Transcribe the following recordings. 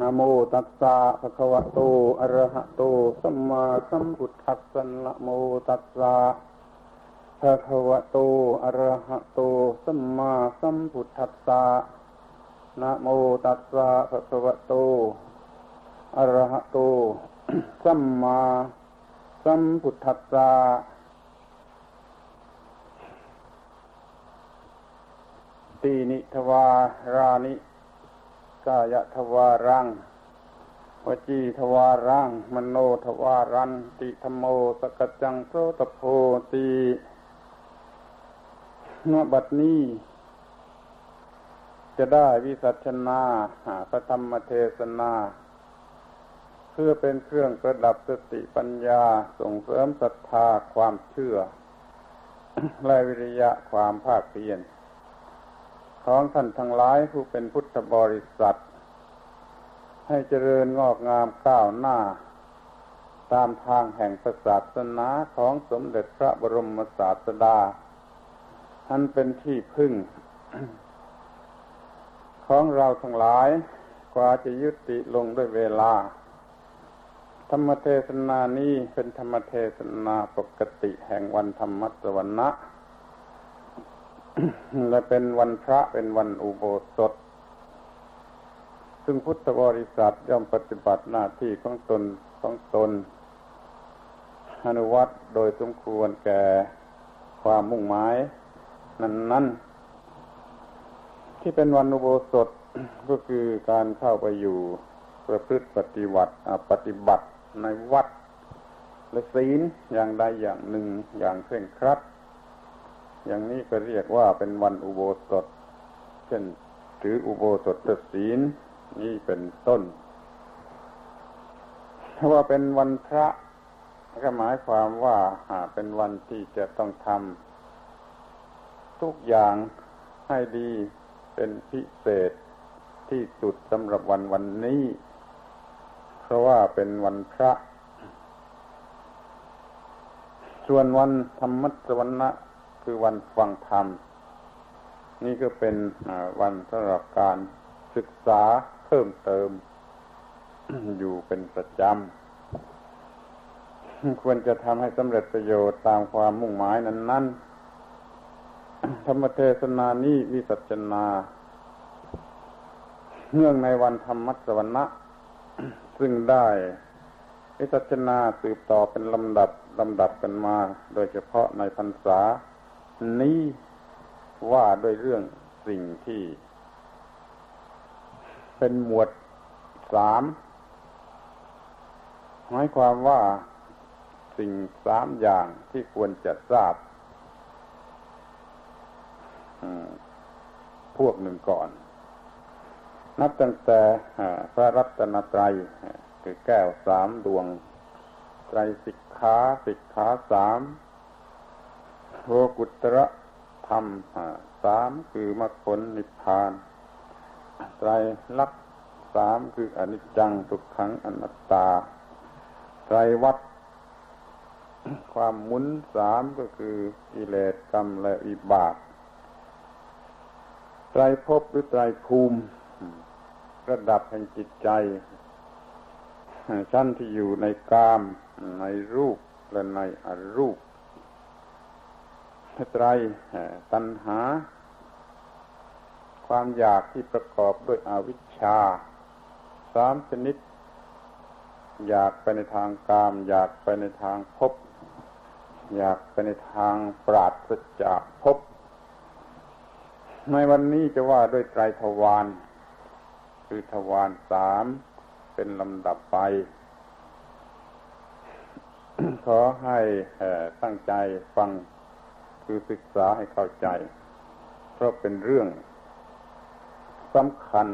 นะโมตัสสะภะคะวะโต อะระหะโต สัมมาสัมพุทธัสสะนะโมตัสสะภะคะวะโต อะระหะโต สัมมาสัมพุทธัสสะนะโมตัสสะภะคะวะโต อะระหะโต สัมมาสัมพุทธัสสะตีนิทวารานิ กายทวารังวจีทวารังมโนทวารันติธโมสกจังโสตโพตีนบัดนี้ จะได้วิสัชนาพระธรรมเทศนา เพื่อเป็นเครื่องประดับสติปัญญาส่งเสริมศรัทธาความเชื่อและวิริยะความภาคเพียรของท่านทั้งหลายผู้เป็นพุทธบริษัท ให้เจริญงอกงามก้าวหน้า ตามทางแห่งศาสนาของสมเด็จพระบรมศาสดาท่านเป็นที่พึ่ง ของเราทั้งหลายกว่าจะยุติลงด้วยเวลา ธรรมเทศนานี้เป็นธรรมเทศนาปกติแห่งวันธรรมสวรรณะและเป็นวันพระเป็นวันอุโบสถ ซึ่งพุทธบริษัทย่อมปฏิบัติหน้าที่ของตนของตนอนุวัตโดยสมควรแก่ความมุ่งหมาย นั้นๆที่เป็นวันอุโบสถก็คือการเข้าไปอยู่ประพฤติปฏิบัติปฏิบัติในวัดและศีลอย่างใดอย่างหนึ่งอย่างเคร่งครัด อย่างนี้ก็เรียกว่าเป็นวันอุโบสถ เช่นถืออุโบสถศีล นี่เป็นต้นถ้าว่าเป็นวันพระก็หมายความว่าเป็นวันที่จะต้องทำทุกอย่างให้ดีเป็นพิเศษที่สุดสำหรับวันวันนี้ เพราะว่าเป็นวันพระ ส่วนวันธรรมสวรรณะคือวันฟังธรรม นี่ก็เป็นวันสำหรับการศึกษา พิ่มเติม อยู่เป็นประจำ ควรจะทำให้สำเร็จประโยชน์ตามความมุ่งหมายนั้นๆ ธรรมเทศนานี้วิสัชนาเนื่องในวันธรรมสวรรณะ ซึ่งได้วิสัชนาสืบต่อเป็นลำดับลำดับกันมา โดยเฉพาะในพรรษา นี้ว่าด้วยเรื่องสิ่งที่ เป็นหมวดสามหมายความว่าสิ่งสามอย่างที่ควรจะทราบพวกหนึ่งก่อน นับตั้งแต่พระรัตนตรัยคือแก้วสามดวง ไตรสิกขาสิกขาสามโลกุตระธรรมสามคือมรรคผลนิพพาน ไตรลักษณ์สามคืออนิจจังทุกขังอนัตตา ไตรวัฏความหมุนสามก็คือกิเลสกรรมและอิบาก ไตรภพหรือไตรภูมิ ระดับแห่งจิตใจ ชั้นที่อยู่ในกาม ในรูปและในอรูปไตรตัณหา ความอยากที่ประกอบด้วยอวิชชาสามชนิด อยากไปในทางกาม อยากไปในทางภพอยากไปในทางปราศจากภพในวันนี้จะว่าด้วยไตรทวารคือทวารสามเป็นลำดับไป ขอให้ตั้งใจฟังคือศึกษาให้เข้าใจ เพราะเป็นเรื่อง สำคัญ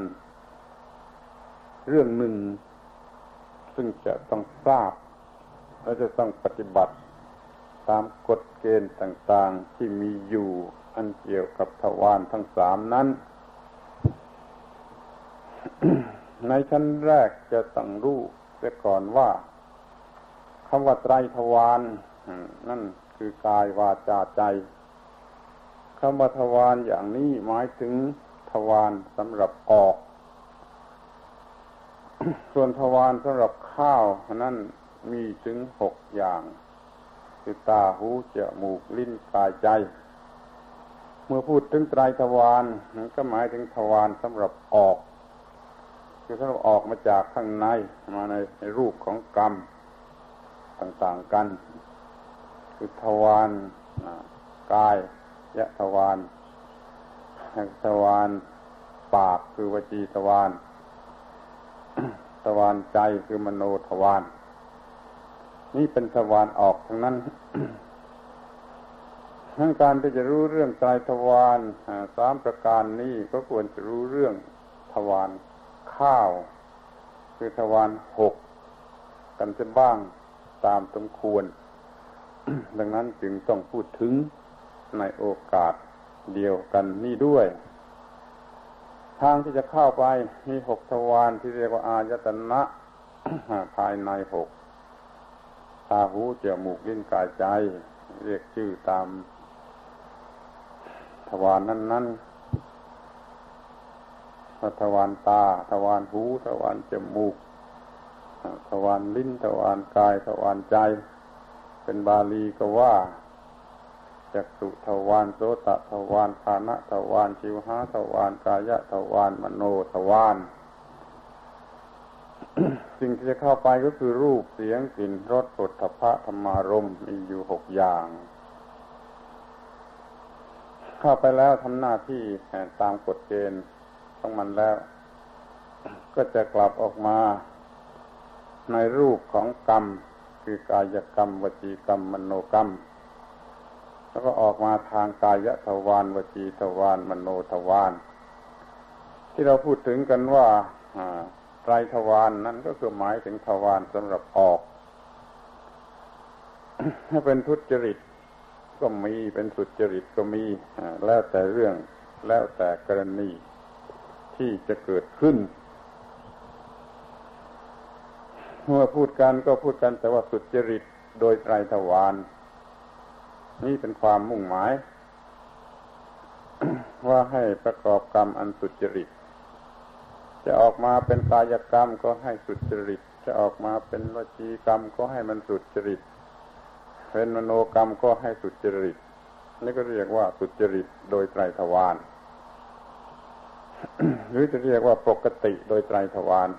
เรื่องหนึ่ง ซึ่งจะต้องทราบ และจะต้องปฏิบัติ ตามกฎเกณฑ์ต่างๆที่มีอยู่อันเกี่ยวกับทวารทั้งสามนั้น ในชั้นแรกจะต้องรู้เสียก่อนว่าคำว่าไตรทวารนั่นคือกายวาจาใจคำว่าทวารอย่างนี้หมายถึง ทวารสำหรับออก ส่วนทวารสำหรับข้าวนั่นมีถึงหกอย่างคือตาหูจมูกลิ้นกายใจ เมื่อพูดถึงไตรทวารก็หมายถึงทวารสำหรับออก คือสำหรับออกมาจากข้างในมาในในรูปของกรรมต่างๆกัน คือทวารกายยะทวาร ทวารปากคือวจีทวารทวารใจคือมโนทวารนี่เป็นทวารออกทั้งนั้นทั้งการที่จะรู้เรื่องใจทวารสามประการนี้ก็ควรจะรู้เรื่องทวารข้าว คือทวารหกกันจะบ้างตามสมควร ดังนั้นจึงต้องพูดถึงในโอกาส เดียวกันนี่ด้วย ทางที่จะเข้าไปมีหกทวารที่เรียกว่าอายตนะภายในหกตาหูจมูกลิ้นกายใจ เรียกชื่อตาม ทวารนนั้นๆทวารตา ทวารหู ทวารจมูก ทวารลิ้น ทวารกาย ทวารใจ เป็นบาลีก็ว่า จักสุทวารโสตทวารคานะทวารชิวหาทวารกายะทวารมโนทวารสิ่งที่จะเข้าไปก็คือรูปเสียงกลิ่นรสปุถะธรรมารมมีอยู่หกอย่าง เข้าไปแล้วทำหน้าที่ตามกฎเกณฑ์ของมันแล้ว ก็จะกลับออกมาในรูปของกรรม คือกายกรรม วจีกรรม มโนกรรม แล้วก็ออกมาทางกายทวารวจีทวารมโนทวารที่เราพูดถึงกันว่าไตรทวารนนั้นก็คือหมายถึงทวารสำหรับออก ถ้าเป็นทุจริตก็มีเป็นสุจริตก็มีแล้วแต่เรื่องแล้วแต่กรณีที่จะเกิดขึ้นเมื่อพูดกันก็พูดกันแต่ว่าสุจริตโดยไตรทวาร นี่เป็นความมุ่งหมาย ว่าให้ประกอบกรรมอันสุจริต จะออกมาเป็นกายกรรมก็ให้สุจริต จะออกมาเป็นวจีกรรมก็ให้มันสุจริต เป็นมโนกรรมก็ให้สุจริต นี่ก็เรียกว่าสุจริตโดยไตรทวารหรือจะเรียกว่าปกติโดยไตรทวาร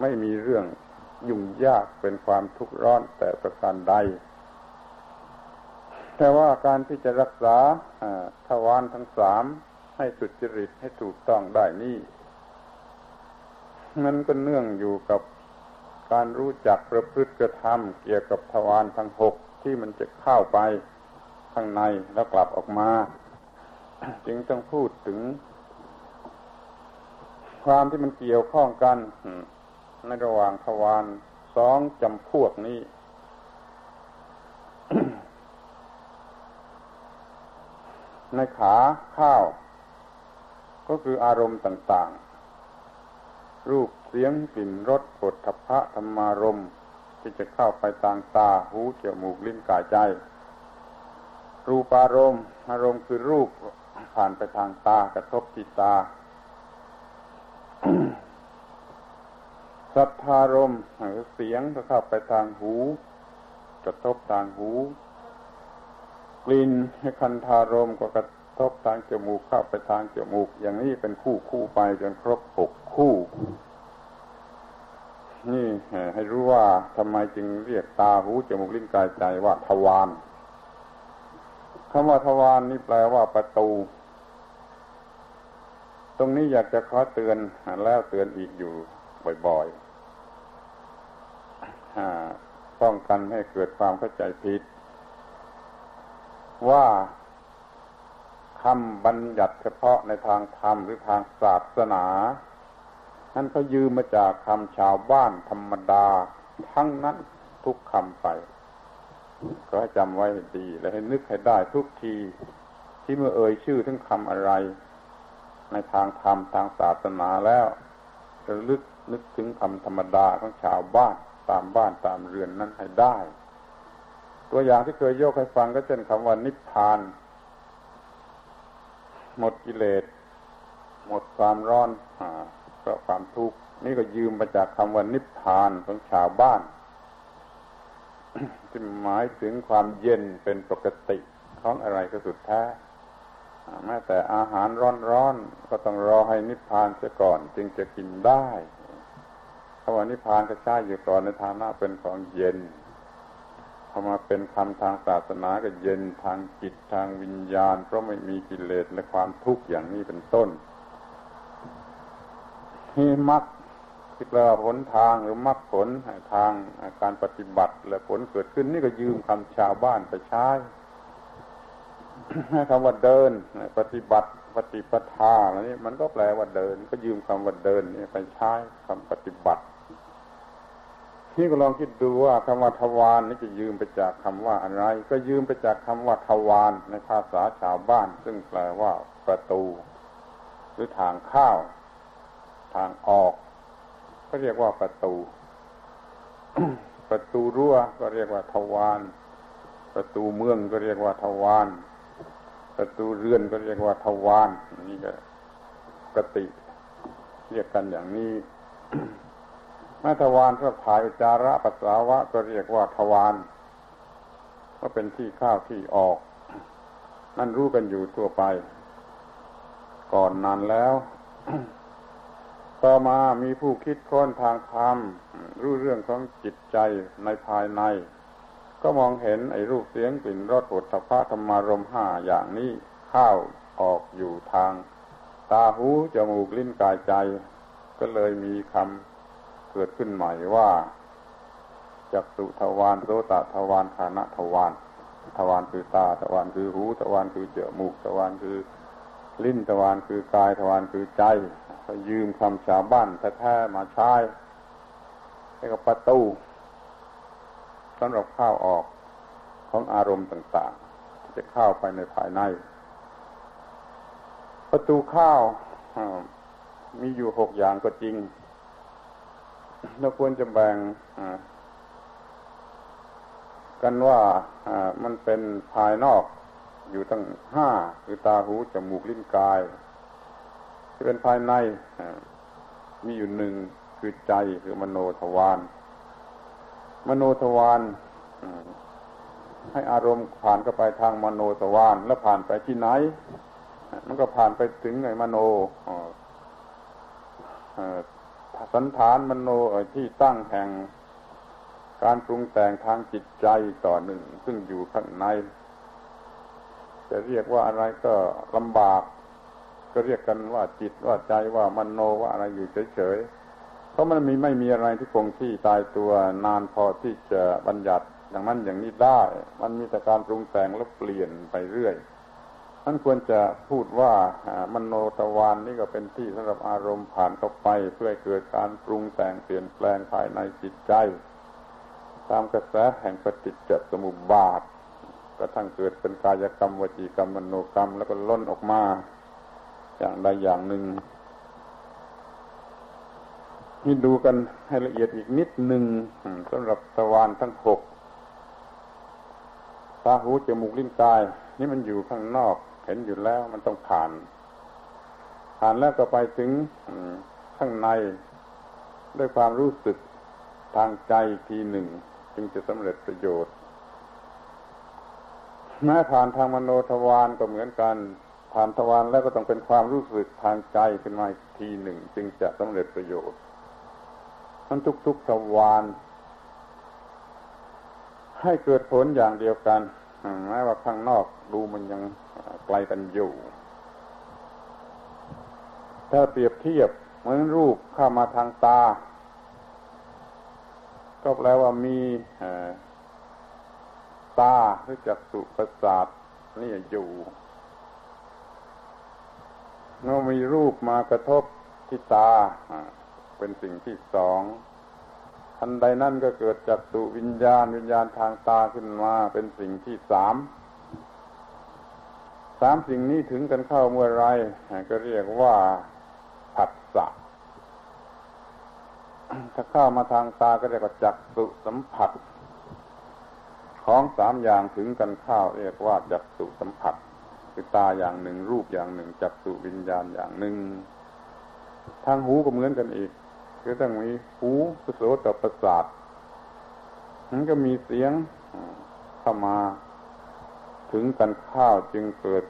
ไม่มีเรื่องยุ่งยากเป็นความทุกข์ร้อนแต่ประการใด แต่ว่าการที่จะรักษาทวารทั้งสามให้สุจริตให้ถูกต้องได้นี่มันก็เนื่องอยู่กับการรู้จักประพฤติกระทำเกี่ยวกับทวารทั้งหกที่มันจะเข้าไปข้างในแล้วกลับออกมา จึงต้องพูดถึง ความที่มันเกี่ยวข้องกันในระหว่างทวารสองจำพวกนี้ ในขาข้าว ก็คืออารมณ์ต่างๆ รูปเสียงกลิ่นรสผดทพะธรรมารมที่จะเข้าไปทางตาหูจมูกลิ้นกายใจ รูปารมณ์ อารมณ์คือรูปผ่านไปทางตากระทบที่ตาสัทธารมหรือเสียงก็เข้าไปทางหู กระทบทางหู กลิ่นให้คันธารมก็กระทบทางจมูกเข้าไปทางจมูก อย่างนี้เป็นคู่คู่ไปจนครบหกคู่ นี่ให้รู้ว่าทำไมจึงเรียกตาหูจมูกลิ้นกายใจว่าทวารคำว่าทวารนี่แปลว่าประตู ตรงนี้อยากจะขอเตือนแล้วเตือนอีกอยู่บ่อยๆป้องกันให้เกิดความเข้าใจผิด ว่าคำบัญญัติเฉพาะในทางธรรมหรือทางศาสนา นั้นเขายืมมาจากคำชาวบ้านธรรมดา ทั้งนั้นทุกคำไป ก็ให้จำไว้ดี และให้นึกให้ได้ทุกที ที่เมื่อเอ่ยชื่อถึงคำอะไร ในทางธรรมทางศาสนาแล้วจะลึกนึกถึงคำธรรมดาของชาวบ้านตามบ้านตามเรือนนั้นให้ได้ ตัวอย่างที่เคยยกให้ฟังก็เช่นคำว่านิพพาน หมดกิเลส หมดความร้อนเพราะความทุกข์นี่ก็ยืมมาจากคำว่านิพพานของชาวบ้านที่หมายถึงความเย็นเป็นปกติของอะไรก็สุดแท้แม้แต่อาหารร้อนๆก็ต้องรอให้นิพพานเสียก่อนจึงจะกินได้คำว่านิพพานก็ใช้อยู่ก่อนในฐานะเป็นของเย็น พอมาเป็นคำทางศาสนาก็เย็นทางจิตทางวิญญาณ เพราะไม่มีกิเลสและความทุกข์อย่างนี้เป็นต้นที่มักที่แปลว่าผลทางหรือมรรคผลทางการปฏิบัติ และผลเกิดขึ้นนี่ก็ยืมคำชาวบ้านไปใช้คำว่าเดิน ปฏิบัติปฏิปทาอะไรนี้มันก็แปลว่าเดิน ก็ยืมคำว่าเดินนี่ไปใช้คำปฏิบัติ นี่ก็ลองคิดดูว่าคำว่าทวารนี่จะยืมไปจากคำว่าอะไร ก็ยืมไปจากคำว่าทวารในภาษาชาวบ้าน ซึ่งแปลว่าประตู หรือทางเข้าทางออก ก็เรียกว่าประตู ประตูรั้วก็เรียกว่าทวารประตูเมืองก็เรียกว่าทวารประตูเรือนก็เรียกว่าทวารนี่ก็กติ เรียกกันอย่างนี้ แม้ทวารก็ถ่ายอุจาระปัสสาวะก็เรียกว่าทวารก็เป็นที่เข้าที่ออก นั่นรู้กันอยู่ทั่วไป ก่อนนานแล้ว ต่อมามีผู้คิดค้นทางธรรม รู้เรื่องของจิตใจในภายใน ก็มองเห็นไอ้รูปเสียงกลิ่นรสปุถะพะธรรมารมห้าอย่างนี้เข้าออกอยู่ทาง ตาหูจมูกลิ้นกายใจ ก็เลยมีคำ เกิดขึ้นใหม่ว่าจักสุทวารโสตทวารขานะทวารทวารคือตาทวารคือหูทวารคือจมูกทวารคือลิ้นทวารคือกายทวารคือใจก็ยืมคำชาวบ้านแท้ๆมาใช้ให้กับประตูสำหรับข้าวออกของอารมณ์ต่างๆจะเข้าไปในภายใน ประตูข้าวมีอยู่หกอย่างก็จริง เราควรจะแบ่งกันว่ามันเป็นภายนอกอยู่ตั้งห้าคือตาหูจมูกลิ้นกาย ที่เป็นภายในมีอยู่หนึ่งคือใจคือมโนทวารมโนทวารให้อารมณ์ผ่านก็ไปทางมโนทวารแล้วผ่านไปที่ไหน มันก็ผ่านไปถึงไอ้มโน สันฐานมโนที่ตั้งแห่งการปรุงแต่งทางจิตใจต่อหนึ่ง ซึ่งอยู่ข้างใน จะเรียกว่าอะไรก็ลำบาก ก็เรียกกันว่าจิตว่าใจว่ามโนว่าอะไรอยู่เฉยๆเพราะมันมีไม่มีอะไรที่คงที่ตายตัวนานพอที่จะบัญญัติอย่างนั้นอย่างนี้ได้ มันมีแต่การปรุงแต่งและเปลี่ยนไปเรื่อย ท่านควรจะพูดว่ามโนตวานนี่ก็เป็นที่สำหรับอารมณ์ผ่านเข้าไป เพื่อเกิดการปรุงแต่งเปลี่ยนแปลงภายในจิตใจ ตามกระแสแห่งปฏิจจสมุปบาทกระทั่งเกิดเป็นกายกรรมวจีกรรมมโนกรรม แล้วก็ล้นออกมา อย่างใดอย่างหนึ่งนี่ดูกันให้ละเอียดอีกนิดหนึ่งสำหรับตะวันทั้งหกตาหูจมูกลิ้นกาย นี่มันอยู่ข้างนอก เห็นอยู่แล้วมันต้องผ่าน ผ่านแล้วก็ไปถึงข้างในด้วยความรู้สึกทางใจทีหนึ่ง จึงจะสำเร็จประโยชน์แม้ผ่านทางมโนทวารก็เหมือนกันผ่านทวารแล้วก็ต้องเป็นความรู้สึกทางใจขึ้นมาทีหนึ่ง จึงจะสำเร็จประโยชน์มันทุกๆทวารให้เกิดผลอย่างเดียวกันแม้ว่าข้างนอกดูมันยัง ไกลกันอยู่ ถ้าเปรียบเทียบเหมือนรูปเข้ามาทางตา ก็แปลว่ามีตาหรือจักสุประสาทนี่อยู่เมื่อมีรูปมากระทบที่ตา เป็นสิ่งที่สองทันใดนั่นก็เกิดจากสุวิญญาณวิญญาณทางตาขึ้นมาเป็นสิ่งที่สามามสิ่งนี้ถึงกันเข้าเมื่อไรก็เรียกว่าผัสสะถ้าเข้ามาทางตาก็เรียกว่าจักสุสัมผัส ของสามอย่างถึงกันเข้าเรียกว่าจักสุสัมผัสคือตาอย่างหนึ่ง รูปอย่างหนึ่ง จักสุวิญญาณอย่างหนึ่ง ทางหูก็เหมือนกันอีกคือต้องมีหูโสตประสาทมันก็มีเสียงเข้ามาถึงกันข้าวจึงเกิด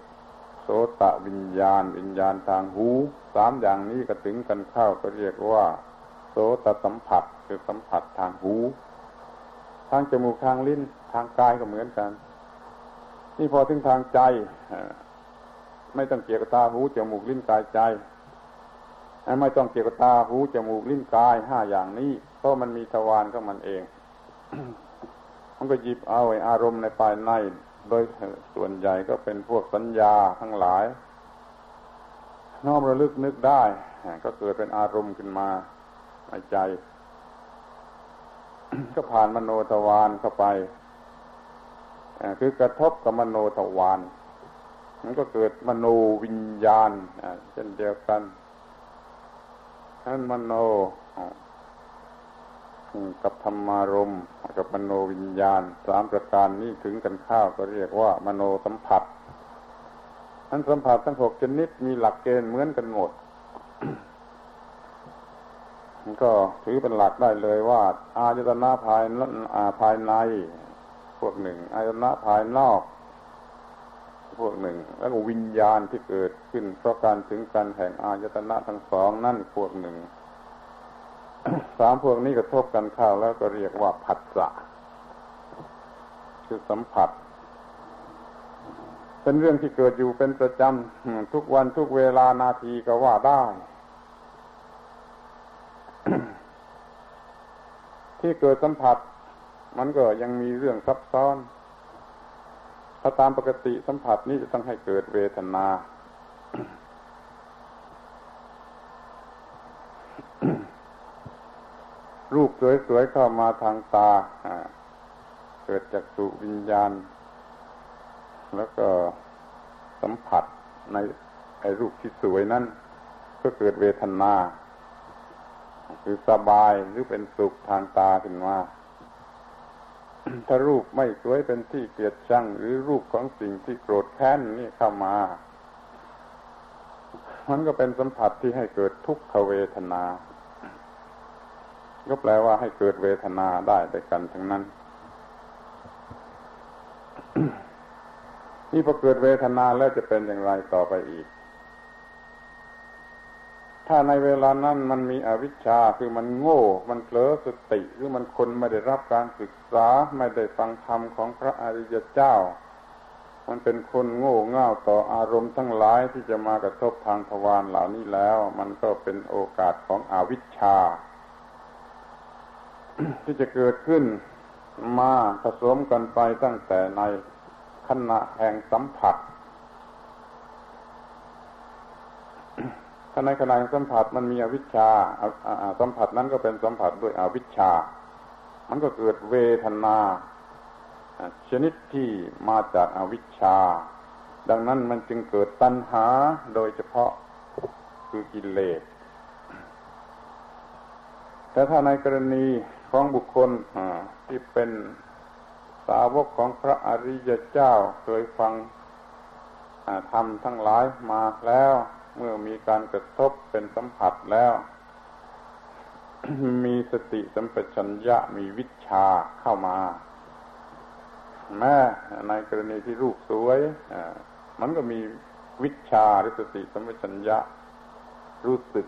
โสตะวิญญาณ วิญญาณทางหูสามอย่างนี้ก็ถึงกันเข้าก็เรียกว่า โสตสัมผัสคือสัมผัสทางหู ทางจมูกทางลิ้นทางกายก็เหมือนกัน นี่พอถึงทางใจ ไม่ต้องเกี่ยวกับตาหูจมูกลิ้นกายใจไม่ต้องเกี่ยวกับตาหูจมูกลิ้นกายห้าอย่างนี้เพราะมันมีทวารของมันเอง มันก็หยิบเอาอารมณ์ในภายใน โดยส่วนใหญ่ก็เป็นพวกสัญญาทั้งหลาย น้อมระลึกนึกได้ ก็เกิดเป็นอารมณ์ขึ้นมาในใจ ก็ผ่านมโนทวารเข้าไปคือกระทบกับมโนทวารมันก็เกิดมโนวิญญาณเช่นเดียวกันนั้นมโน กับธรรมารมกับมโนวิญญาณสามประการนี้ถึงกันข้าวก็เรียกว่ามโนสัมผัสทั้นสัมผัสทั้งหกชนิดมีหลักเกณฑ์เหมือนกันหมดก็ถือเป็นหลักได้เลยว่า อายตนะภายภายใน พวกหนึ่ง อายตนะภายนอก พวกหนึ่ง แล้วก็วิญญาณที่เกิดขึ้น เพราะการถึงกันแห่งอายตนะทั้งสองนั่นพวกหนึ่ง สามพวกนี้กระทบกันเข้าแล้วก็เรียกว่าผัสสะคือสัมผัส เป็นเรื่องที่เกิดอยู่เป็นประจำทุกวันทุกเวลานาทีก็ว่าได้ ที่เกิดสัมผัส มันก็ยังมีเรื่องซับซ้อน ถ้าตามปกติสัมผัสนี้จะต้องให้เกิดเวทนา รูปสวยๆเข้ามาทางตาเกิดจากสุวิญญาณ แล้วก็สัมผัสในไอ้รูปที่สวยนั้นก็เกิดเวทนา คือสบายหรือเป็นสุขทางตาขึ้นมาถ้ารูปไม่สวยเป็นที่เกลียดชังหรือรูปของสิ่งที่โกรธแค้นนี่เข้ามา มันก็เป็นสัมผัสที่ให้เกิดทุกขเวทนา ก็แปลว่าให้เกิดเวทนาได้ด้วยกันทั้งนั้น นี่พอเกิดเวทนาแล้วจะเป็นอย่างไรต่อไปอีก ถ้าในเวลานั้นมันมีอวิชชาคือมันโง่ มันเผลอสติ หรือมันคนไม่ได้รับการศึกษาไม่ได้ฟังธรรมของพระอริยเจ้า มันเป็นคนโง่เง่าต่ออารมณ์ทั้งหลายที่จะมากระทบทางทวารเหล่านี้แล้ว มันก็เป็นโอกาสของอวิชชา ที่จะเกิดขึ้นมาผสมกันไปตั้งแต่ในขณะแห่งสัมผัสถ้าในขณะแห่งสัมผัสมันมีอวิชชา สัมผัสนั้นก็เป็นสัมผัสด้วยอวิชชา มันก็เกิดเวทนาชนิดที่มาจากอาวิชชา ดังนั้นมันจึงเกิดตัณหาโดยเฉพาะคือกิเลสแต่ถ้าในกรณีของบุคคลที่เป็นสาวกของพระอริยเจ้าเคยฟังทำทั้งหลายมาแล้ว เมื่อมีการกระทบเป็นสัมผัสแล้ว มีสติสัมปชัญญะมีวิชาเข้ามา แม้ในกรณีที่รูปสวยมันก็มีวิชาหรือสติสัมปชัญญะรู้สึก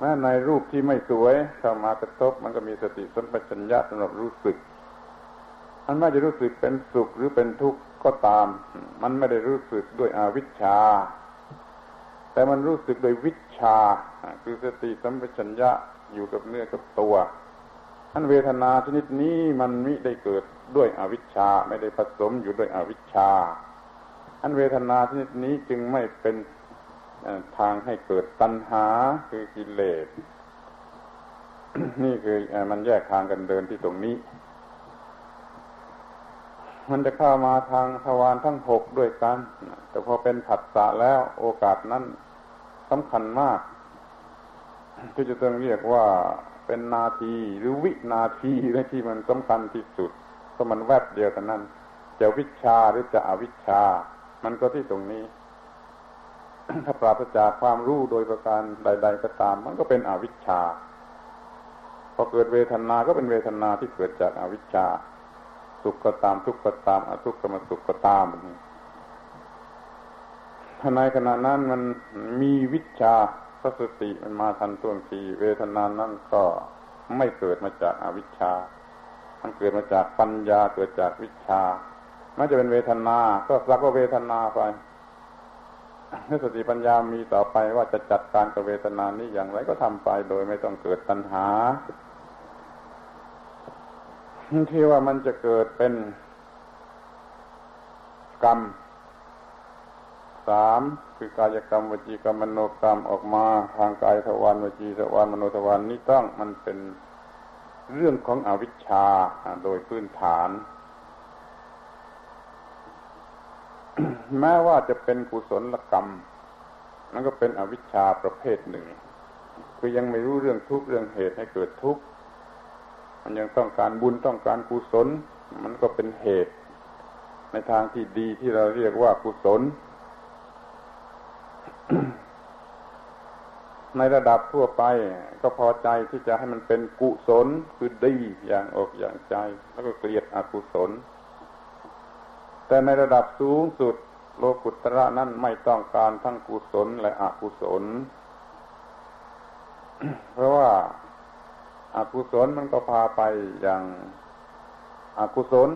แม้ในรูปที่ไม่สวยเข้ามากระทบ มันก็มีสติสัมปชัญญะสำหรับรู้สึกมันไม่จะรู้สึกเป็นสุขหรือเป็นทุกข์ก็ตาม มันไม่ได้รู้สึกด้วยอาวิชชา แต่มันรู้สึกโดยวิชา คือสติสัมปชัญญะอยู่กับเนื้อกับตัวท่านเวทนาชนิดนี้มันมิได้เกิดด้วยอวิชชาไม่ได้ผสมอยู่ด้วยอวิชชาท่านเวทนาชนิดนี้จึงไม่เป็น ทางให้เกิดตัณหาคือกิเลส นี่คือมันแยกทางกันเดินที่ตรงนี้ มันจะเข้ามาทางทวารทั้งหกด้วยกัน แต่พอเป็นผัสสะแล้วโอกาสนั้นสำคัญมาก ที่จะต้องเรียกว่าเป็นนาทีหรือวินาทีที่มันสำคัญที่สุดเพราะมันแวบเดียวกันนั้นจะวิชาหรือจะอวิชา มันก็ที่ตรงนี้ ถ้าปราศจากความรู้โดยประการใด ๆ ก็ตาม มันก็เป็นอวิชชา พอเกิดเวทนาก็เป็นเวทนาที่เกิดจากอวิชชา สุขก็ตามทุกข์ก็ตามอทุกข์ก็มาสุขก็ตามถ้าในขณะนั้นมันมีวิชาพระสติมันมาทันท่วงทีเวทนานั้นก็ไม่เกิดมาจากอาวิชชา มันเกิดมาจากปัญญาเกิดจากวิชามันจะเป็นเวทนา ก็สักว่าเวทนาไป สติปัญญามีต่อไปว่าจะจัดการกับเวทนานี้อย่างไรก็ทำไปโดยไม่ต้องเกิดปัญหา ที่ว่ามันจะเกิดเป็นกรรมสามคือกายกรรมวจีกรรมมโนกรรมออกมาทางกายทวารวจีทวารมโนทวารนี้ต้องมันเป็นเรื่องของอวิชชาโดยพื้นฐาน แม้ว่าจะเป็นกุศลกรรมนั่นก็เป็นอวิชชาประเภทหนึ่ง คือยังไม่รู้เรื่องทุกเรื่องเหตุให้เกิดทุกข์มันยังต้องการบุญต้องการกุศล มันก็เป็นเหตุ ในทางที่ดีที่เราเรียกว่ากุศล ในระดับทั่วไปก็พอใจที่จะให้มันเป็นกุศลคือดีอย่างอกอย่างใจ แล้วก็เกลียดอกุศล แต่ในระดับสูงสุดโลกุตระนั้นไม่ต้องการทั้งกุศลและอกุศล เพราะว่าอากุศลมันก็พาไปอย่างอากุศล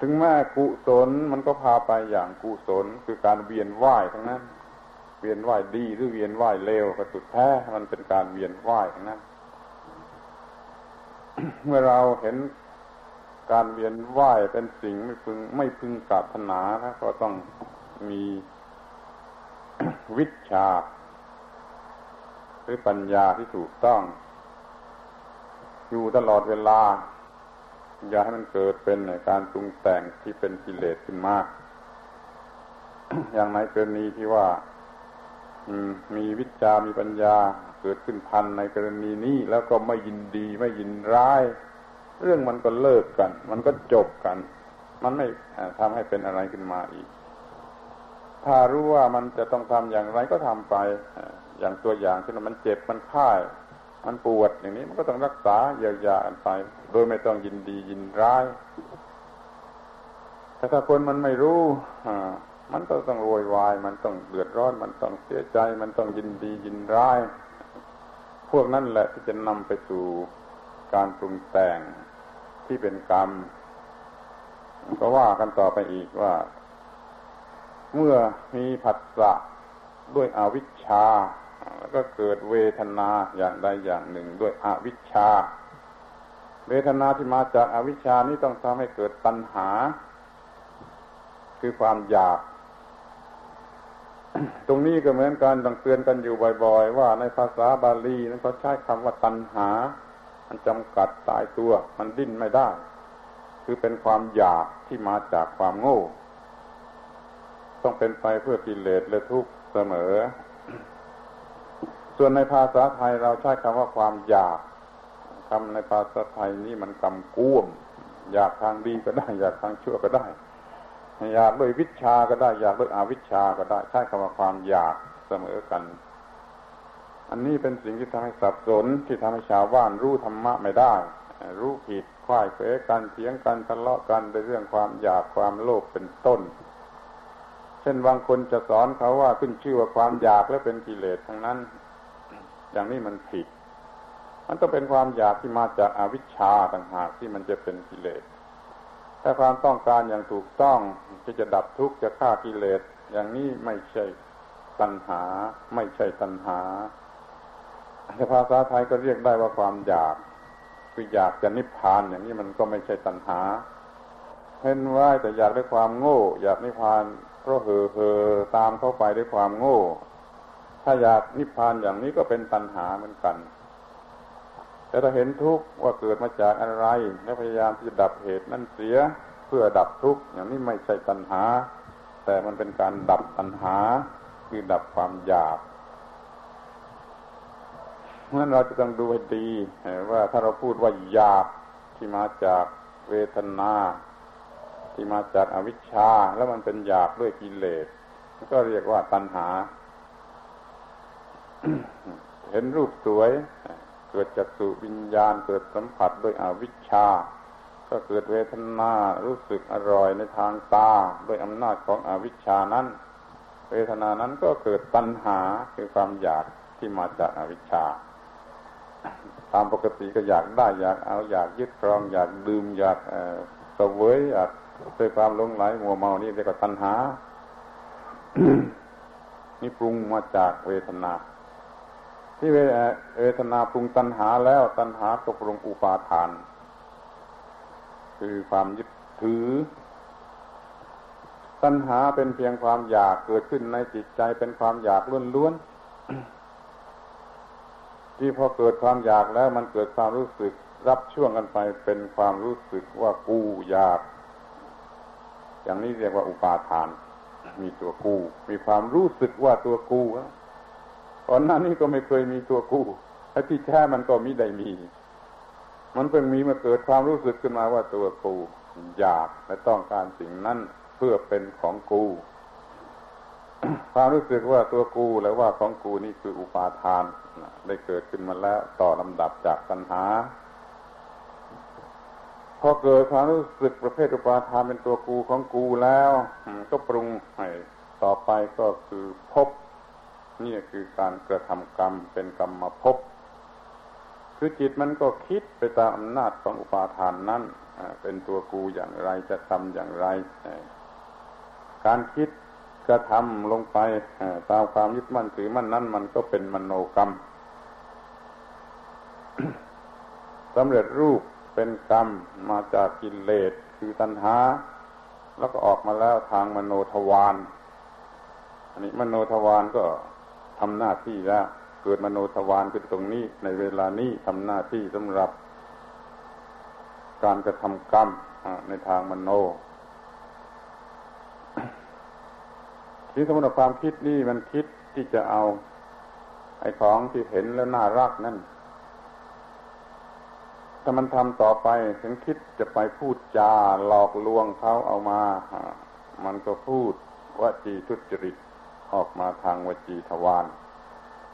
ถึงแม้กุศลมันก็พาไปอย่างกุศล คือการเวียนว่ายทั้งนั้น เวียนว่ายดีหรือเวียนว่ายเลวก็สุดแท้มันเป็นการเวียนว่ายทั้งนั้น เมื่อเราเห็น การเวียนว่ายเป็นสิ่งไม่พึงไม่พึงปรารถนานะก็ต้องมีวิชา หรือปัญญาที่ถูกต้อง อยู่ตลอดเวลา อย่าให้มันเกิดเป็นการปรุงแต่งที่เป็นกิเลสขึ้นมาก อย่างในกรณีที่ว่ามีวิชามีปัญญาเกิดขึ้นพันในกรณีนี้แล้วก็ไม่ยินดีไม่ยินร้าย เรื่องมันก็เลิกกัน มันก็จบกัน มันไม่ทำให้เป็นอะไรขึ้นมาอีก ถ้ารู้ว่ามันจะต้องทำอย่างไรก็ทำไป อย่างตัวอย่างเช่นมันเจ็บมันค่าย มันปวดอย่างนี้มันก็ต้องรักษาเยียวยากันไป โดยไม่ต้องยินดียินร้าย แต่ถ้าคนมันไม่รู้มันก็ต้องโวยวาย มันต้องเดือดร้อน มันต้องเสียใจ มันต้องยินดียินร้าย พวกนั้นแหละที่จะนำไปสู่การปรุงแต่ง ที่เป็นกรรม ก็ว่ากันต่อไปอีกว่า เมื่อมีผัสสะด้วยอวิชชา แล้วก็เกิดเวทนาอย่างใดอย่างหนึ่งด้วยอวิชชา เวทนาที่มาจากอาวิชชานี้ต้องทำให้เกิดตัณหา คือความอยาก ตรงนี้ก็เหมือนกันต้องเตือนกันอยู่บ่อย ๆ ว่าในภาษาบาลีนั้นเขาใช้คำว่าตัณหา มันจำกัดตายตัว มันดิ้นไม่ได้ คือเป็นความอยากที่มาจากความโง่ ต้องเป็นไปเพื่อกิเลสและทุกข์เสมอ ส่วนในภาษาไทยเราใช้คำว่าความอยากคำในภาษาไทยนี้มันกำกุ้มอยากทางดีก็ได้ อยากทางชั่วก็ได้ อยากด้วยวิชาก็ได้ อยากด้วยอวิชาก็ได้ ใช้คำว่าความอยากเสมอกัน อันนี้เป็นสิ่งที่ทำให้สับสนที่ทำให้ชาวบ้านรู้ธรรมะไม่ได้ รู้ผิดควายเฟกันเถียงกันทะเลาะกันในเรื่องความอยากความโลภเป็นต้น เช่นบางคนจะสอนเขาว่าขึ้นชื่อว่าความอยากแล้วเป็นกิเลสทั้งนั้น อย่างนี้มันผิด มันต้องเป็นความอยากที่มาจากอาวิชชาต่างหากที่มันจะเป็นกิเลสถ้าความต้องการอย่างถูกต้องที่จะดับทุกข์จะฆ่ากิเลส อย่างนี้ไม่ใช่ตัณหา ไม่ใช่ตัณหา แต่ภาษาไทยก็เรียกได้ว่าความอยาก คืออยากจะนิพพานอย่างนี้มันก็ไม่ใช่ตัณหาเห็นว่าแต่อยากได้ความโง่ อยากนิพพานเพราะเห่อเห่อตามเข้าไปด้วยความโง่ ถ้าอยากนิพพานอย่างนี้ก็เป็นตัณหาเหมือนกัน แต่ถ้าเห็นทุกข์ว่าเกิดมาจากอะไร และพยายามที่จะดับเหตุนั้นเสียเพื่อดับทุกข์อย่างนี้ไม่ใช่ตัณหา แต่มันเป็นการดับตัณหา คือดับความอยาก ราะนั้นเราจะต้องดูให้ดีว่าถ้าเราพูดว่าอยากที่มาจากเวทนา ที่มาจากอวิชชา แล้วมันเป็นอยากด้วยกิเลสก็เรียกว่าตัณหา เห็นรูปสวย เกิดจากสุวิญญาณเกิดสัมผัสด้วยอวิชชา ก็เกิดเวทนารู้สึกอร่อยในทางตาด้วยอำนาจของอวิชชานั้น เวทนานั้นก็เกิดตัณหาคือความอยากที่มาจากอวิชชา ตามปกติก็อยากได้อยากเอาอยากยึดครอง อยากดื่มอยากเสวยอยากด้วยความหลงไหลมัวเมานี่เรียกว่าตัณหา นี่ปรุงมาจากเวทนา ที่เวทนาปรุงตัณหาแล้วตัณหาตกลงอุปาทาน คือความยึดถือ ตัณหาเป็นเพียงความอยากเกิดขึ้นในจิตใจเป็นความอยากล้วนๆ ที่พอเกิดความอยากแล้วมันเกิดความรู้สึกรับช่วงกันไปเป็นความรู้สึกว่ากูอยาก อย่างนี้เรียกว่าอุปาทาน มีตัวกู มีความรู้สึกว่าตัวกูก่อนหน้านี้ก็ไม่เคยมีตัวกูแ้ที่แท้มันก็มิได้มี มันเพิ่งมีมาเกิดความรู้สึกขึ้นมาว่าตัวกู อยากและต้องการสิ่งนั้นเพื่อเป็นของกู ความรู้สึกว่าตัวกูและว่าของกูนี่คืออุปาทานได้เกิดขึ้นมาแล้วต่อลำดับจากปัญหาพอเกิดความรู้สึกประเภทอุปาทานเป็นตัวกูของกูแล้วก็ปรุงให้ต่อไปก็คือพบนี่คือการกระทำกรรมเป็นกรรมมาพบคือจิตมันก็คิดไปตามอำนาจของอุปาทานนั้นเป็นตัวกูอย่างไรจะทำอย่างไร การคิด กระทำลงไปตามความยึดมั่นถือมั่นนั้นมันก็เป็นมโนกรรมสำเร็จรูปเป็นกรรมมาจากกิเลสคือตัณหา แล้วก็ออกมาแล้วทางมโนทวารอันนี้มโนทวารก็ทำหน้าที่แล้ว เกิดมโนทวารขึ้นตรงนี้ ในเวลานี้ทำหน้าที่สำหรับ การกระทำกรรมในทางมโน ที่สมมติความคิดนี่มันคิดที่จะเอา ไอ้ของที่เห็นแล้วน่ารักนั่นถ้ามันทำต่อไปถึงคิดจะไปพูดจาหลอกลวงเขาเอามา มันก็พูดวจีทุจริตออกมาทางวจีทวาร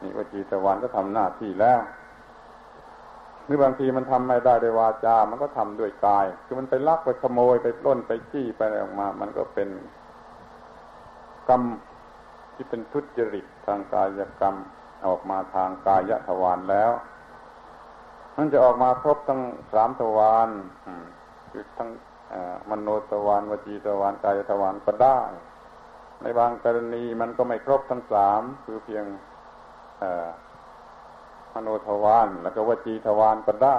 นี่วจีทวารก็ทำหน้าที่แล้วหรือบางทีมันทำไม่ได้ด้วยวาจา มันก็ทำด้วยกาย คือมันไปลักไปขโมยไปปล้นไปจี้ไปอะไรออกมา มันก็เป็น กรรมที่เป็นทุจริตทางกายกรรมออกมาทางกายทวารแล้ว มันจะออกมาครบทั้งสามทวารคือทั้งมโนทวารวจีทวารกายทวารก็ได้ ในบางกรณีมันก็ไม่ครบทั้งสามคือเพียงมโนทวารแล้วก็วจีทวารก็ได้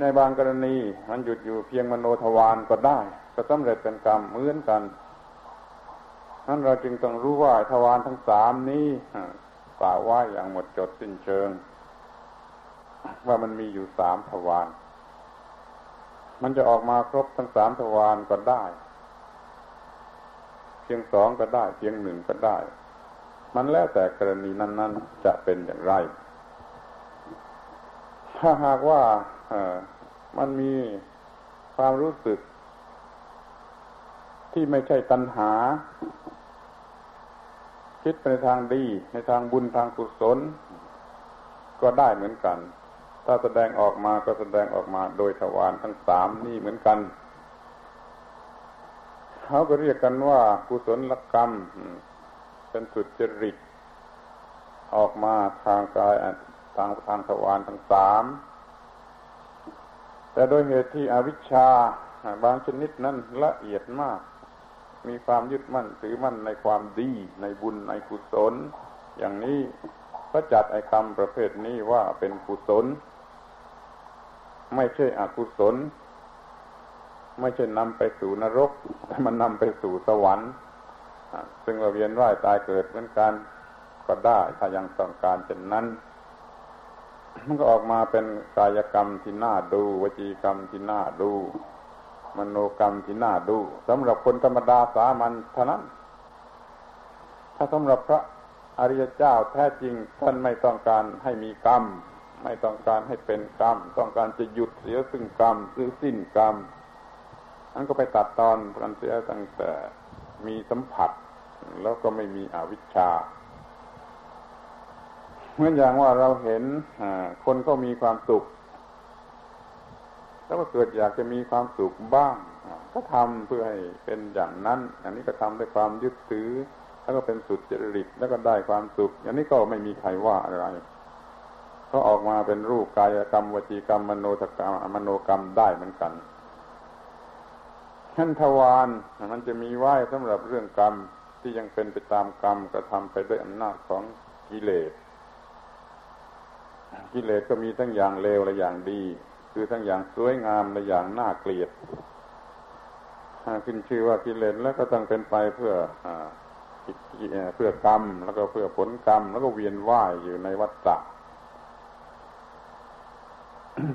ในบางกรณีมันหยุดอยู่เพียงมโนทวารก็ได้ ก็สำเร็จเป็นกรรมเหมือนกัน นั้นเราจึงต้องรู้ว่าทวารทั้งสามนี้กล่าวว่าอย่างหมดจดสิ้นเชิง ว่ามันมีอยู่สามทวารมันจะออกมาครบทั้งสามทวารก็ได้ เพียงสองก็ได้ เพียงหนึ่งก็ได้ มันแล้วแต่กรณีนั้น ๆ จะเป็นอย่างไร ถ้าหากว่ามันมีความรู้สึกที่ไม่ใช่ตัณหา คิดไปในทางดี ในทางบุญทางกุศล ก็ได้เหมือนกัน ถ้าแสดงออกมาก็แสดงออกมาโดยทวารทั้งสามนี่เหมือนกันเขาก็เรียกกันว่ากุศลกรรม เป็นสุดจริต ออกมาทางกายทางทางทวารทั้งสามแต่โดยเหตุที่อวิชชาบางชนิดนั้นละเอียดมาก มีความยึดมั่นถือมั่นในความดีในบุญในกุศล อย่างนี้ก็จัดไอ้คำประเภทนี้ว่าเป็นกุศล ไม่ใช่อกุศล ไม่ใช่นำไปสู่นรก แต่มันนำไปสู่สวรรค์ ซึ่งเราเวียนว่ายตายเกิดเหมือนกันก็ได้ถ้ายังต้องการเช่นนั้น มันก็ออกมาเป็นกายกรรมที่น่าดู วจีกรรมที่น่าดู มโนกรรมที่น่าดูสำหรับคนธรรมดาสามัญเท่านั้น ถ้าสำหรับพระอริยเจ้าแท้จริงท่านไม่ต้องการให้มีกรรม ไม่ต้องการให้เป็นกรรม ต้องการจะหยุดเสียซึ่งกรรมหรือสิ้นกรรมนั้นก็ไปตัดตอนกันเสียตั้งแต่มีสัมผัส แล้วก็ไม่มีอวิชชาเหมือนอย่างว่าเราเห็นคนก็มีความสุข แล้วก็เกิดอยากจะมีความสุขบ้าง ก็ทำเพื่อให้เป็นอย่างนั้น อันนี้ก็ทำด้วยความยึดถือ แล้วก็เป็นสุดจริตแล้วก็ได้ความสุขอย่างนี้ก็ไม่มีใครว่าอะไรก็ออกมาเป็นรูปกายกรรมวจีกรรมมโนกรรมมโนกรรมได้เหมือนกันขั้นทวารมันจะมีไหว้สำหรับเรื่องกรรมที่ยังเป็นไปตามกรรมกระทำไปด้วยอำนาจของกิเลสกิเลสก็มีทั้งอย่างเลวและอย่างดี คือทั้งอย่างสวยงามและอย่างน่าเกลียดขึ้นชื่อว่ากิเลสแล้วก็ต้องเป็นไปเพื่อเพื่อกรรม แล้วก็เพื่อผลกรรม แล้วก็เวียนว่ายอยู่ในวัฏฏะ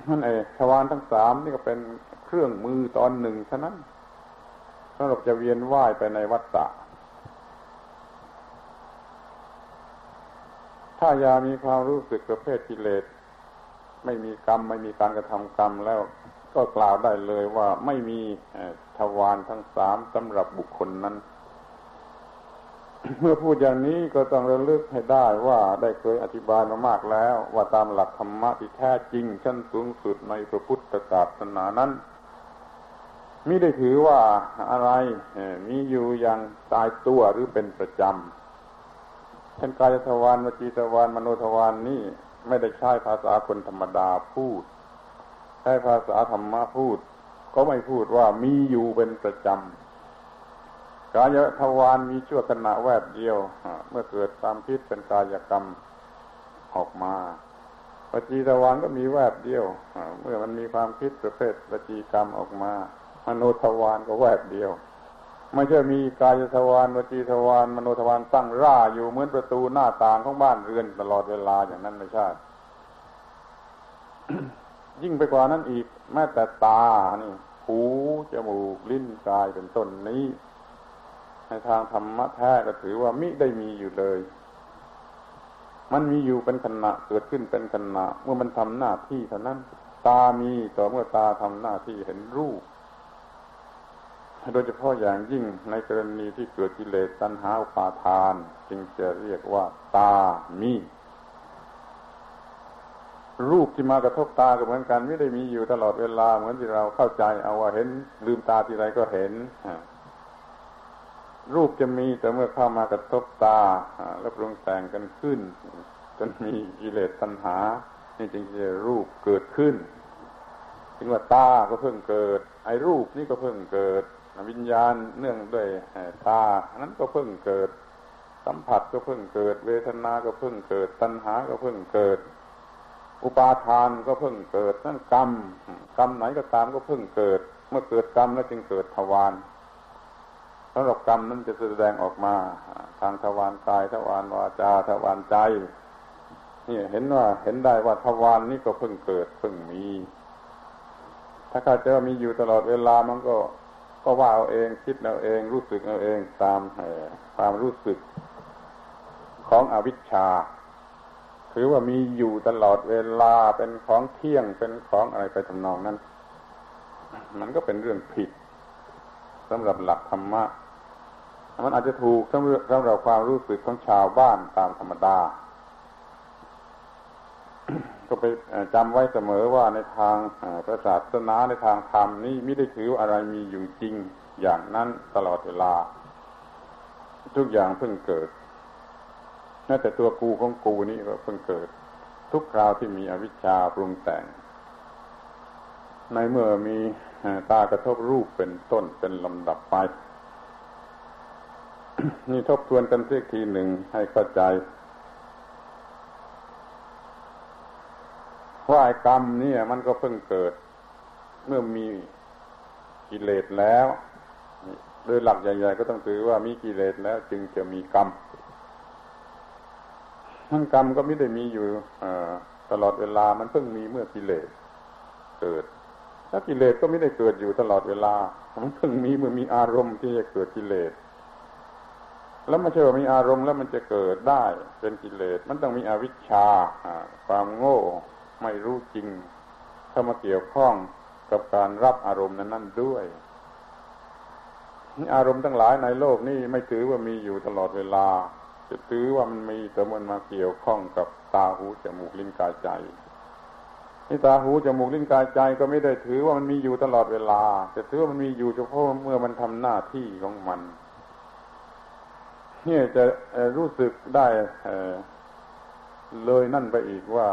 นั่นเองทวารทั้งสามนี่ก็เป็นเครื่องมือตอนหนึ่งเท่านั้นสำหรับจะเวียนว่ายไปในวัฏฏะถ้ายามีความรู้สึกประเภทกิเลส ไม่มีกรรม ไม่มีการกระทำกรรมแล้วก็กล่าวได้เลยว่าไม่มีทวารทั้งสามสำหรับบุคคลนั้น เมื่อพูดอย่างนี้ก็ต้องระลึกให้ได้ว่าได้เคยอธิบายมามากแล้ว ว่าตามหลักธรรมะที่แท้จริงชั้นสูงสุดในพระพุทธศาสนานั้นมิได้ถือว่าอะไรมีอยู่อย่างตายตัวหรือเป็นประจำเช่นกายทวารวจีทวารมโนทวารนนี่ ไม่ได้ใช้ภาษาคนธรรมดาพูด ใช้ภาษาธรรมะพูด ก็ไม่พูดว่ามีอยู่เป็นประจำกายทวารมีชั่วขณะแวบเดียว เมื่อเกิดความคิดเป็นกายกรรมออกมาวจีทวารก็มีแวบเดียว เมื่อมันมีความคิดประเภทวจีกรรมออกมามโนทวารก็แวบเดียว ไม่ใช่มีกายทวารวจีทวารมโนทวารตั้งร่าอยู่เหมือนประตูหน้าต่างของบ้านเรือนตลอดเวลาอย่างนั้นไม่ใช่ ยิ่งไปกว่านั้นอีก แม้แต่ตานี่หูจมูกลิ้นกายเป็นต้นนี้ ในทางธรรมะแท้ก็ถือว่ามิได้มีอยู่เลย มันมีอยู่เป็นขณะเกิดขึ้นเป็นขณะเมื่อมันทำหน้าที่เท่านั้น ตามีต่อเมื่อตาทำหน้าที่เห็นรูป โดยเฉพาะอย่างยิ่งในกรณีที่เกิดกิเลสตัณหาอุปาทาน จึงจะเรียกว่า ตามีรูปที่มากระทบตาก็เหมือนกัน ไม่ได้มีอยู่ตลอดเวลา เหมือนที่เราเข้าใจเอาว่าเห็น ลืมตาทีไรก็เห็นรูปจะมีแต่เมื่อเข้ามากระทบตาแล้วปรุงแต่งกันขึ้นจนมีกิเลสตัณหา นี่จึงจะรูปเกิดขึ้นถึงว่าตาก็เพิ่งเกิด ไอ้รูปนี่ก็เพิ่งเกิด วิญญาณเนื่องด้วยตานั้นก็เพิ่งเกิด สัมผัสก็เพิ่งเกิด เวทนาก็เพิ่งเกิด ตัณหาก็เพิ่งเกิด อุปาทานก็เพิ่งเกิดนั่นกรรมกรรมไหนก็ตามก็เพิ่งเกิด เมื่อเกิดกรรมแล้วจึงเกิดทวารสำหรับกรรมนั้นจะแสดงออกมา ทางทวารกายทวารวาจาทวารใจนี่เห็นว่าเห็นได้ว่าทวารนี้ก็เพิ่งเกิดเพิ่งมี ถ้าข้าเจ้ามีอยู่ตลอดเวลามันก็ ก็ว่าเอาเองคิดเอาเอง รู้สึกเอาเองตามความรู้สึกของอวิชชาถือว่ามีอยู่ตลอดเวลาเป็นของเที่ยงเป็นของอะไรไปทำนองนั้น มันก็เป็นเรื่องผิดสำหรับหลักธรรมะมันอาจจะถูกสำหรับสำหรับความรู้สึกของชาวบ้านตามธรรมดา ก็ไปจำไว้เสมอว่าในทางพระศาสนาในทางธรรมนี่ไม่ได้ถืออะไรมีอยู่จริงอย่างนั้นตลอดเวลา ทุกอย่างเพิ่งเกิดแม้แต่ตัวกูของกูนี่ก็เพิ่งเกิด ทุกคราวที่มีอวิชชาปรุงแต่ง ในเมื่อมีตากระทบรูปเป็นต้นเป็นลำดับไปนี่ทบทวนกันสักทีหนึ่งให้เข้าใจ ว่าไอ้กรรมนี่มันก็เพิ่งเกิด เมื่อมีกิเลสแล้วโดยหลักใหญ่ๆก็ต้องถือว่ามีกิเลสแล้ว จึงจะมีกรรมทั้งกรรมก็ไม่ได้มีอยู่ตลอดเวลามันเพิ่งมีเมื่อกิเลสเกิดถ้ากิเลสก็ไม่ได้เกิดอยู่ตลอดเวลา มันเพิ่งมีเมื่อมีอารมณ์ที่จะเกิดกิเลส แล้วไม่ใช่ว่ามีอารมณ์แล้วมันจะเกิดได้เป็นกิเลส มันต้องมีอวิชชาความโง่ ไม่รู้จริงเข้ามาเกี่ยวข้องกับการรับอารมณ์นั้น ๆ ด้วยอารมณ์ทั้งหลายในโลกนี้ไม่ถือว่ามีอยู่ตลอดเวลา จะถือว่ามันมีแต่มันมาเกี่ยวข้องกับตาหูจมูกลิ้นกายใจนี่ตาหูจมูกลิ้นกายใจก็ไม่ได้ถือว่ามันมีอยู่ตลอดเวลา แต่ถือว่ามันมีอยู่เฉพาะเมื่อมันทำหน้าที่ของมันเนี่ยจะรู้สึกได้เลยนั่นไปอีกว่า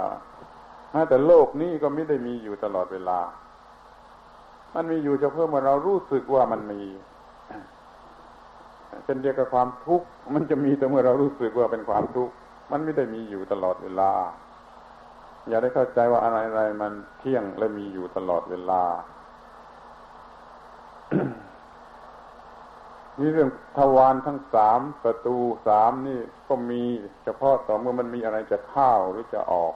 แต่โลกนี้ก็ไม่ได้มีอยู่ตลอดเวลา มันมีอยู่เฉพาะเมื่อเรารู้สึกว่ามันมีเป็นเดียวกับความทุกข์มันจะมีแต่เมื่อเรารู้สึกว่าเป็นความทุกข์มันไม่ได้มีอยู่ตลอดเวลา อย่าได้เข้าใจว่าอะไรอะไรมันเที่ยงและมีอยู่ตลอดเวลานี่เรื่องทวารทั้งสามประตูสามนี่ก็มีเฉพาะต่อเมื่อมันมีอะไรจะเข้าหรือจะออก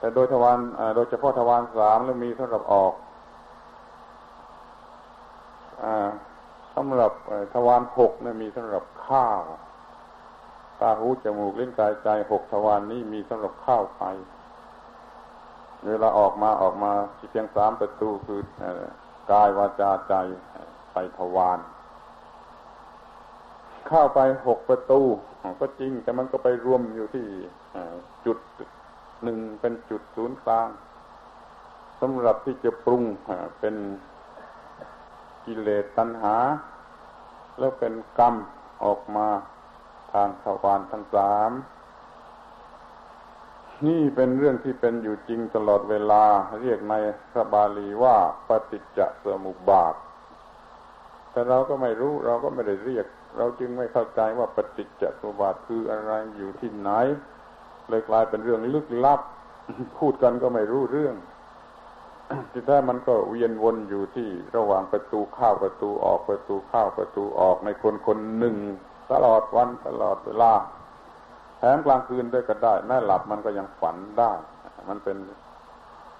แต่โดยทวารโดยเฉพาะทวารสามแล้วมีสำหรับออกอสำหรับทวารหกนี่ยมีสำหรับข้าวตาหูจมูกลิ้นกายใจหกทวารนนี้มีสำหรับข้าวไป เวลาออกมาออกมาเพียงสามประตูคือกายวาจาใจไปทวารเข้าไปหกประตู ก็จริงแต่มันก็ไปรวมอยู่ที่จุด หนึ่งเป็นจุดศูนย์กลางสำหรับที่จะปรุงเป็นกิเลสตัณหา แล้วเป็นกรรมออกมาทางทวารทั้งสามนี่เป็นเรื่องที่เป็นอยู่จริงตลอดเวลา เรียกในพระบาลีว่าปฏิจจสมุปบาท แต่เราก็ไม่รู้เราก็ไม่ได้เรียก เราจึงไม่เข้าใจว่าปฏิจจสมุปบาทคืออะไรอยู่ที่ไหน เลยกลายเป็นเรื่องลึกลับ พูดกันก็ไม่รู้เรื่อง ที่แท้มันก็เวียนวนอยู่ที่ระหว่างประตูเข้าประตูออกประตูเข้าประตูออกในคนคนหนึ่ง ตลอดวันตลอดเวลาแถมกลางคืนด้วยก็ได้แม้หลับมันก็ยังฝันได้ มันเป็น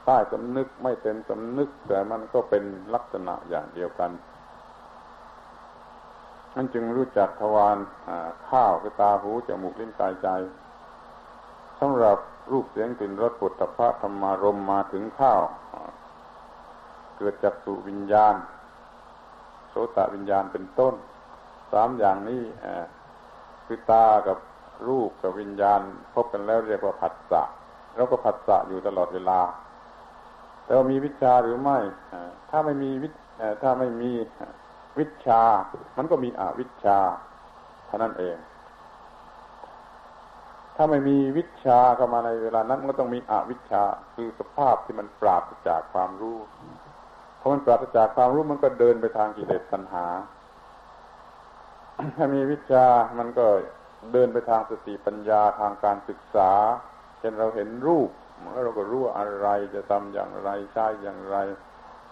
ใต้สำนึกไม่เต็มสำนึก แต่มันก็เป็นลักษณะอย่างเดียวกันนั่นจึงรู้จักทวารข้าวคือตาหูจมูกลิ้นกายใจ สำหรับรูปเสียงกลิ่นรสปุถะพระธรรมารมมาถึงข้าว เกิดจากสุวิญญาณ โสตวิญญาณเป็นต้น สามอย่างนี้คือตากับรูปกับวิญญาณ พบกันแล้วเรียกว่าผัสสะเราก็ผัสสะอยู่ตลอดเวลา แต่ว่ามีวิชาหรือไม่ ถ้าไม่มีวิถ้าไม่มีวิชา มันก็มีอวิชาเท่านั้นเอง ถ้าไม่มีวิชาเข้ามาในเวลานั้นก็ต้องมีอวิชาคือสภาพที่มันปราศจากความรู้พอมันปราศจากความรู้มันก็เดินไปทางกิเลสตัณหา ถ้ามีวิชามันก็เดินไปทางสติปัญญาทางการศึกษาเช่นเราเห็นรูปแล้วเราก็รู้อะไรจะทำอย่างไรใช้อย่างไร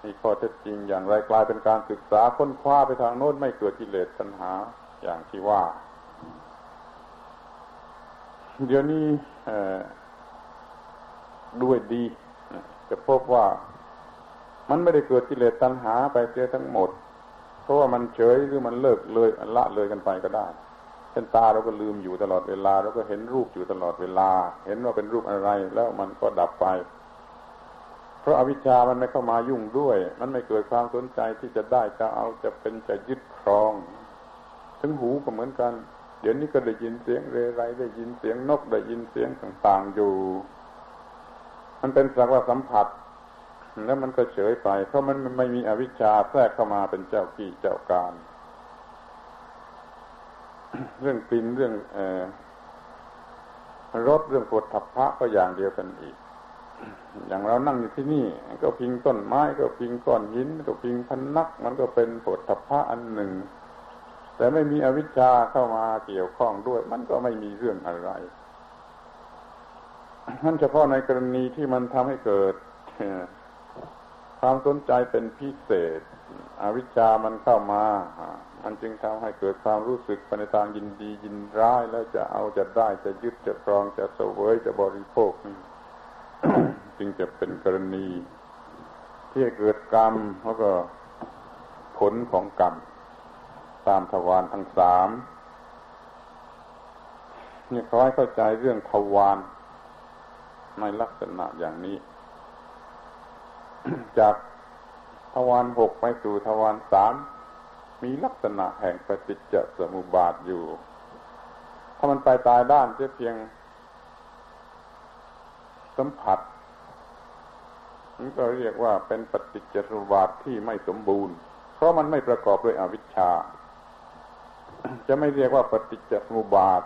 มีข้อเท็จจริงอย่างไรกลายเป็นการศึกษาค้นคว้าไปทางโน้นไม่เกิดกิเลสตัณหาอย่างที่ว่า เดี๋ยวนี้ด้วยดี จะพบว่ามันไม่ได้เกิดกิเลสตัณหาไปเสียทั้งหมด เพราะว่ามันเฉยหรือมันเลิกเลยละเลยกันไปก็ได้เช่นตาเราก็ลืมอยู่ตลอดเวลาเราก็เห็นรูปอยู่ตลอดเวลา เห็นว่าเป็นรูปอะไรแล้วมันก็ดับไป เพราะอาวิชชามันไม่เข้ามายุ่งด้วย มันไม่เกิดความสนใจที่จะได้จะเอาจะเป็นจะยึดครอง ถึงหูก็เหมือนกัน เดี๋ยวนี้ก็ได้ยินเสียงเรไรได้ยินเสียงนกได้ยินเสียงต่างๆอยู่ มันเป็นสักว่าสัมผัส แล้วมันก็เฉยไป เพราะมันไม่มีอวิชชาแทรกเข้ามาเป็นเจ้ากี่เจ้าการ เรื่องกลิ่นเรื่องอรสเรื่องปวดทับพระก็อย่างเดียวกันอีก อย่างเรานั่งอยู่ที่นี่ ก็พิงต้นไม้ก็พิงก้อนหิน ก็พิงพันนัก มันก็เป็นโผฏฐพระอันหนึ่ง แต่ไม่มีอวิชชาเข้ามาเกี่ยวข้องด้วย มันก็ไม่มีเรื่องอะไรนั่นเฉพาะในกรณีที่มันทำให้เกิดความสนใจเป็นพิเศษ อวิชชามันเข้ามา มันจึงทำให้เกิดความรู้สึกไปในทางยินดียินร้าย แล้วจะเอาจะได้จะยึดจะครองจะเสวยจะบริโภคนี่จึงจะเป็นกรณี ที่เกิดกรรมแล้วก็ผลของกรรม ตามทวารทั้งสามนี่ขาให้เข้าใจเรื่องทวารในลักษณะอย่างนี้ จากทวารหกไปสู่ทวารสามมีลักษณะแห่งปฏิจจสมุปบาทอยู่ ถ้ามันไปตายด้านเพียงสัมผัสมันก็เรียกว่าเป็นปฏิจจสมุปบาทที่ไม่สมบูรณ์ เพราะมันไม่ประกอบด้วยอวิชชา จะไม่เรียกว่าปฏิจจสมุปบาท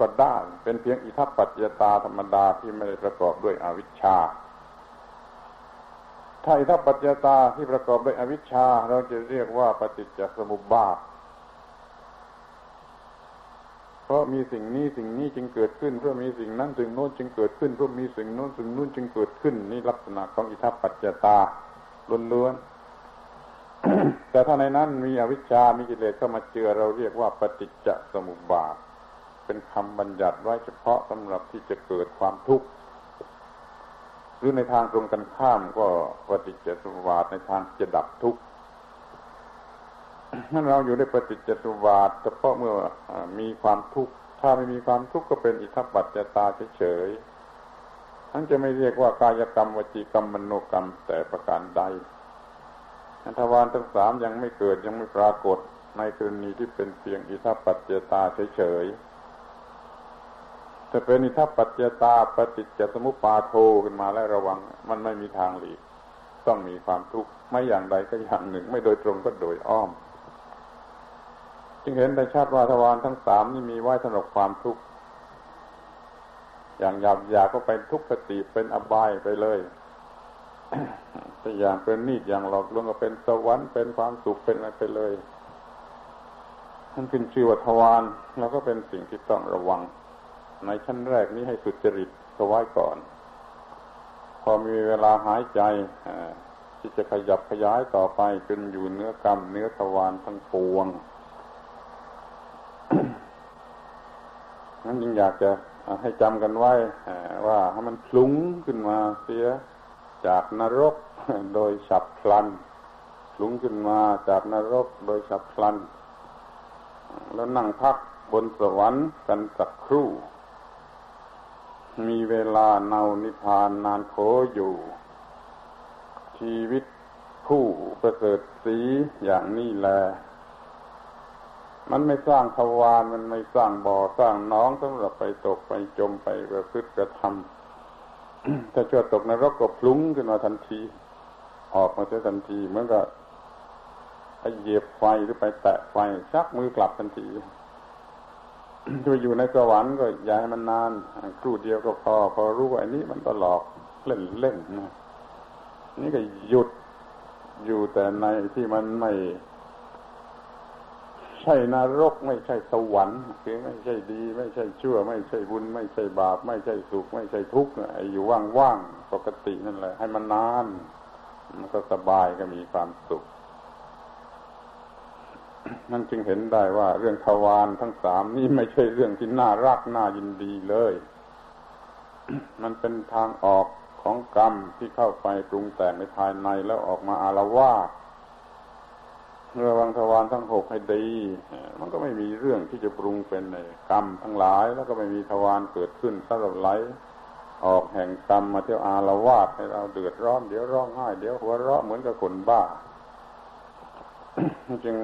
ก็ได้เป็นเพียงอิทัปปัจจตาธรรมดาที่ไม่ได้ประกอบด้วยอวิชชา ถ้าอิทัปปัจจตาที่ประกอบด้วยอวิชชา เราจะเรียกว่าปฏิจจสมุปบาท เพราะมีสิ่งนี้สิ่งนี้จึงเกิดขึ้น เพราะมีสิ่งนั้นสิ่งโน้นจึงเกิดขึ้น เพราะมีสิ่งโน้นสิ่งนู้นจึงเกิดขึ้น นี่ลักษณะของอิทัปปัจจตาล้วนๆ แต่ถ้าในนั้นมีอวิชชา มีกิเลสเข้ามาเจือเราเรียกว่าปฏิจจสมุปบาท เป็นคำบัญญัติไว้เฉพาะสำหรับที่จะเกิดความทุกข์ หรือในทางตรงกันข้ามก็ปฏิจจสมุปบาทในทางจะดับทุกข์นั่นเราอยู่ในปฏิจจสมุปบาทเฉพาะเมื่อมีความทุกข์ ถ้าไม่มีความทุกข์ก็เป็นอิทัปปัจจตาเฉยๆทั้นจะไม่เรียกว่ากายกรรมวจีกรรมมโนกรรมแต่ประการใด ทวารทั้งสามยังไม่เกิดยังไม่ปรากฏในกรณีที่เป็นเพียงอิทัปปัจจตาเฉยๆถ้าเป็นอิทัปปัจจตาปฏิจจสมุปาโทขึ้นมาแล้วระวัง มันไม่มีทางหลีกต้องมีความทุกข์ไม่อย่างใดก็อย่างหนึ่ง ไม่โดยตรงก็โดยอ้อม จึงเห็นได้ชัดว่าทวารทั้งสามนี่มีไว้สำหรับความทุกข์อย่างหยาบหยาก็เป็นทุกขติเป็นอบายไปเลย แต่อย่างเป็นนิดอย่างหลอกลวงก็เป็นสวรรค์เป็นความสุขเป็นอะไรไปเลยท่านขึ้นชื่อว่าทวารแล้วก็เป็นสิ่งที่ต้องระวัง ในชั้นแรกนี้ให้สุจริตเขาไว้ก่อน พอมีเวลาหายใจที่จะขยับขยายต่อไปจนอยู่เนื้อกรรมเนื้อทวารทั้งปวงนั้นจึงอยากจะให้จำกันไว้ว่าให้มันคลุ้งขึ้นมาเสีย จากนรกโดยฉับพลันคลุ้งขึ้นมาจากนรกโดยฉับพลัน แล้วนั่งพักบนสวรรค์กันสักครู่ มีเวลาเนานิพานนานโคอยู่ ชีวิตผู้ประเสริฐสีอย่างนี้แหละมันไม่สร้างทวารมันไม่สร้างบ่อสร้างน้องสำหรับไปตกไปจมไปประพฤติกระทำ ถ้าชั่วตกนรกก็พลุ้งขึ้นมาทันที ออกมาเสียทันทีเหมือนกับไปเหยียบไฟหรือไปแตะไฟชักมือกลับทันทีถ้าอยู่ในสวรรค์ก็ย่าให้มันนานครู่เดียวก็พอ พอรู้ว่าอันนี้มันตลอกเล่นเล่นนะนี่ก็หยุดอยู่แต่ในที่มันไม่ ใช่นรกไม่ใช่สวรรค์คือไม่ใช่ดี ไม่ใช่ชั่ว ไม่ใช่บุญ ไม่ใช่บาป ไม่ใช่สุข ไม่ใช่ทุกข์ไอ้อยู่ว่างๆปกตินั่นแหละ ให้มันนานมันก็สบายก็มีความสุขนั่นจึงเห็นได้ว่าเรื่องทวารทั้งสามนี่ไม่ใช่เรื่องที่น่ารักน่ายินดีเลย มันเป็นทางออกของกรรมที่เข้าไปปรุงแต่งในภายในแล้วออกมาอารวาส ระวังทวารทั้งหกให้ดี มันก็ไม่มีเรื่องที่จะปรุงเป็นกรรมทั้งหลาย แล้วก็ไม่มีทวารเกิดขึ้นสำหรับไหลออกแห่งกรรมมาเที่ยวอาละวาดให้เราเดือดร้อนเดี๋ยวร้องไห้เดี๋ยวหัวเราะเหมือนกับคนบ้าจึง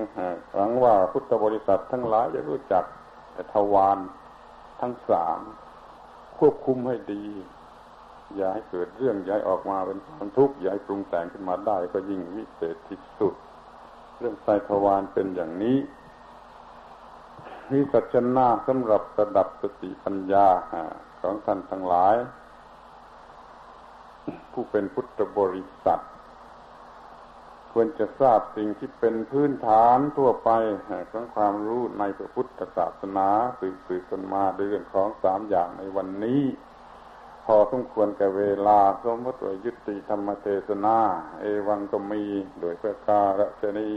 หวังว่าพุทธบริษัททั้งหลายจะรู้จักทวารทั้งสามควบคุมให้ดี อย่าให้เกิดเรื่องย้ายออกมาเป็นความทุกข์ย้ายปรุงแต่งขึ้นมาได้ก็ยิ่งวิเศษที่สุด เรื่องไตทวารเป็นอย่างนี้วิสัชนาสำหรับระดับสติปัญญาของท่านทั้งหลาย ผู้เป็นพุทธบริษัท ควรจะทราบสิ่งที่เป็นพื้นฐานทั่วไปของความรู้ในพระพุทธศาสนาสืบสืบกันมาเรื่องของสามอย่างในวันนี้ อสมควรแก่เวลา สมมติว่ายุติธรรมเทศนา เอวังก็มีโดยประการฉนี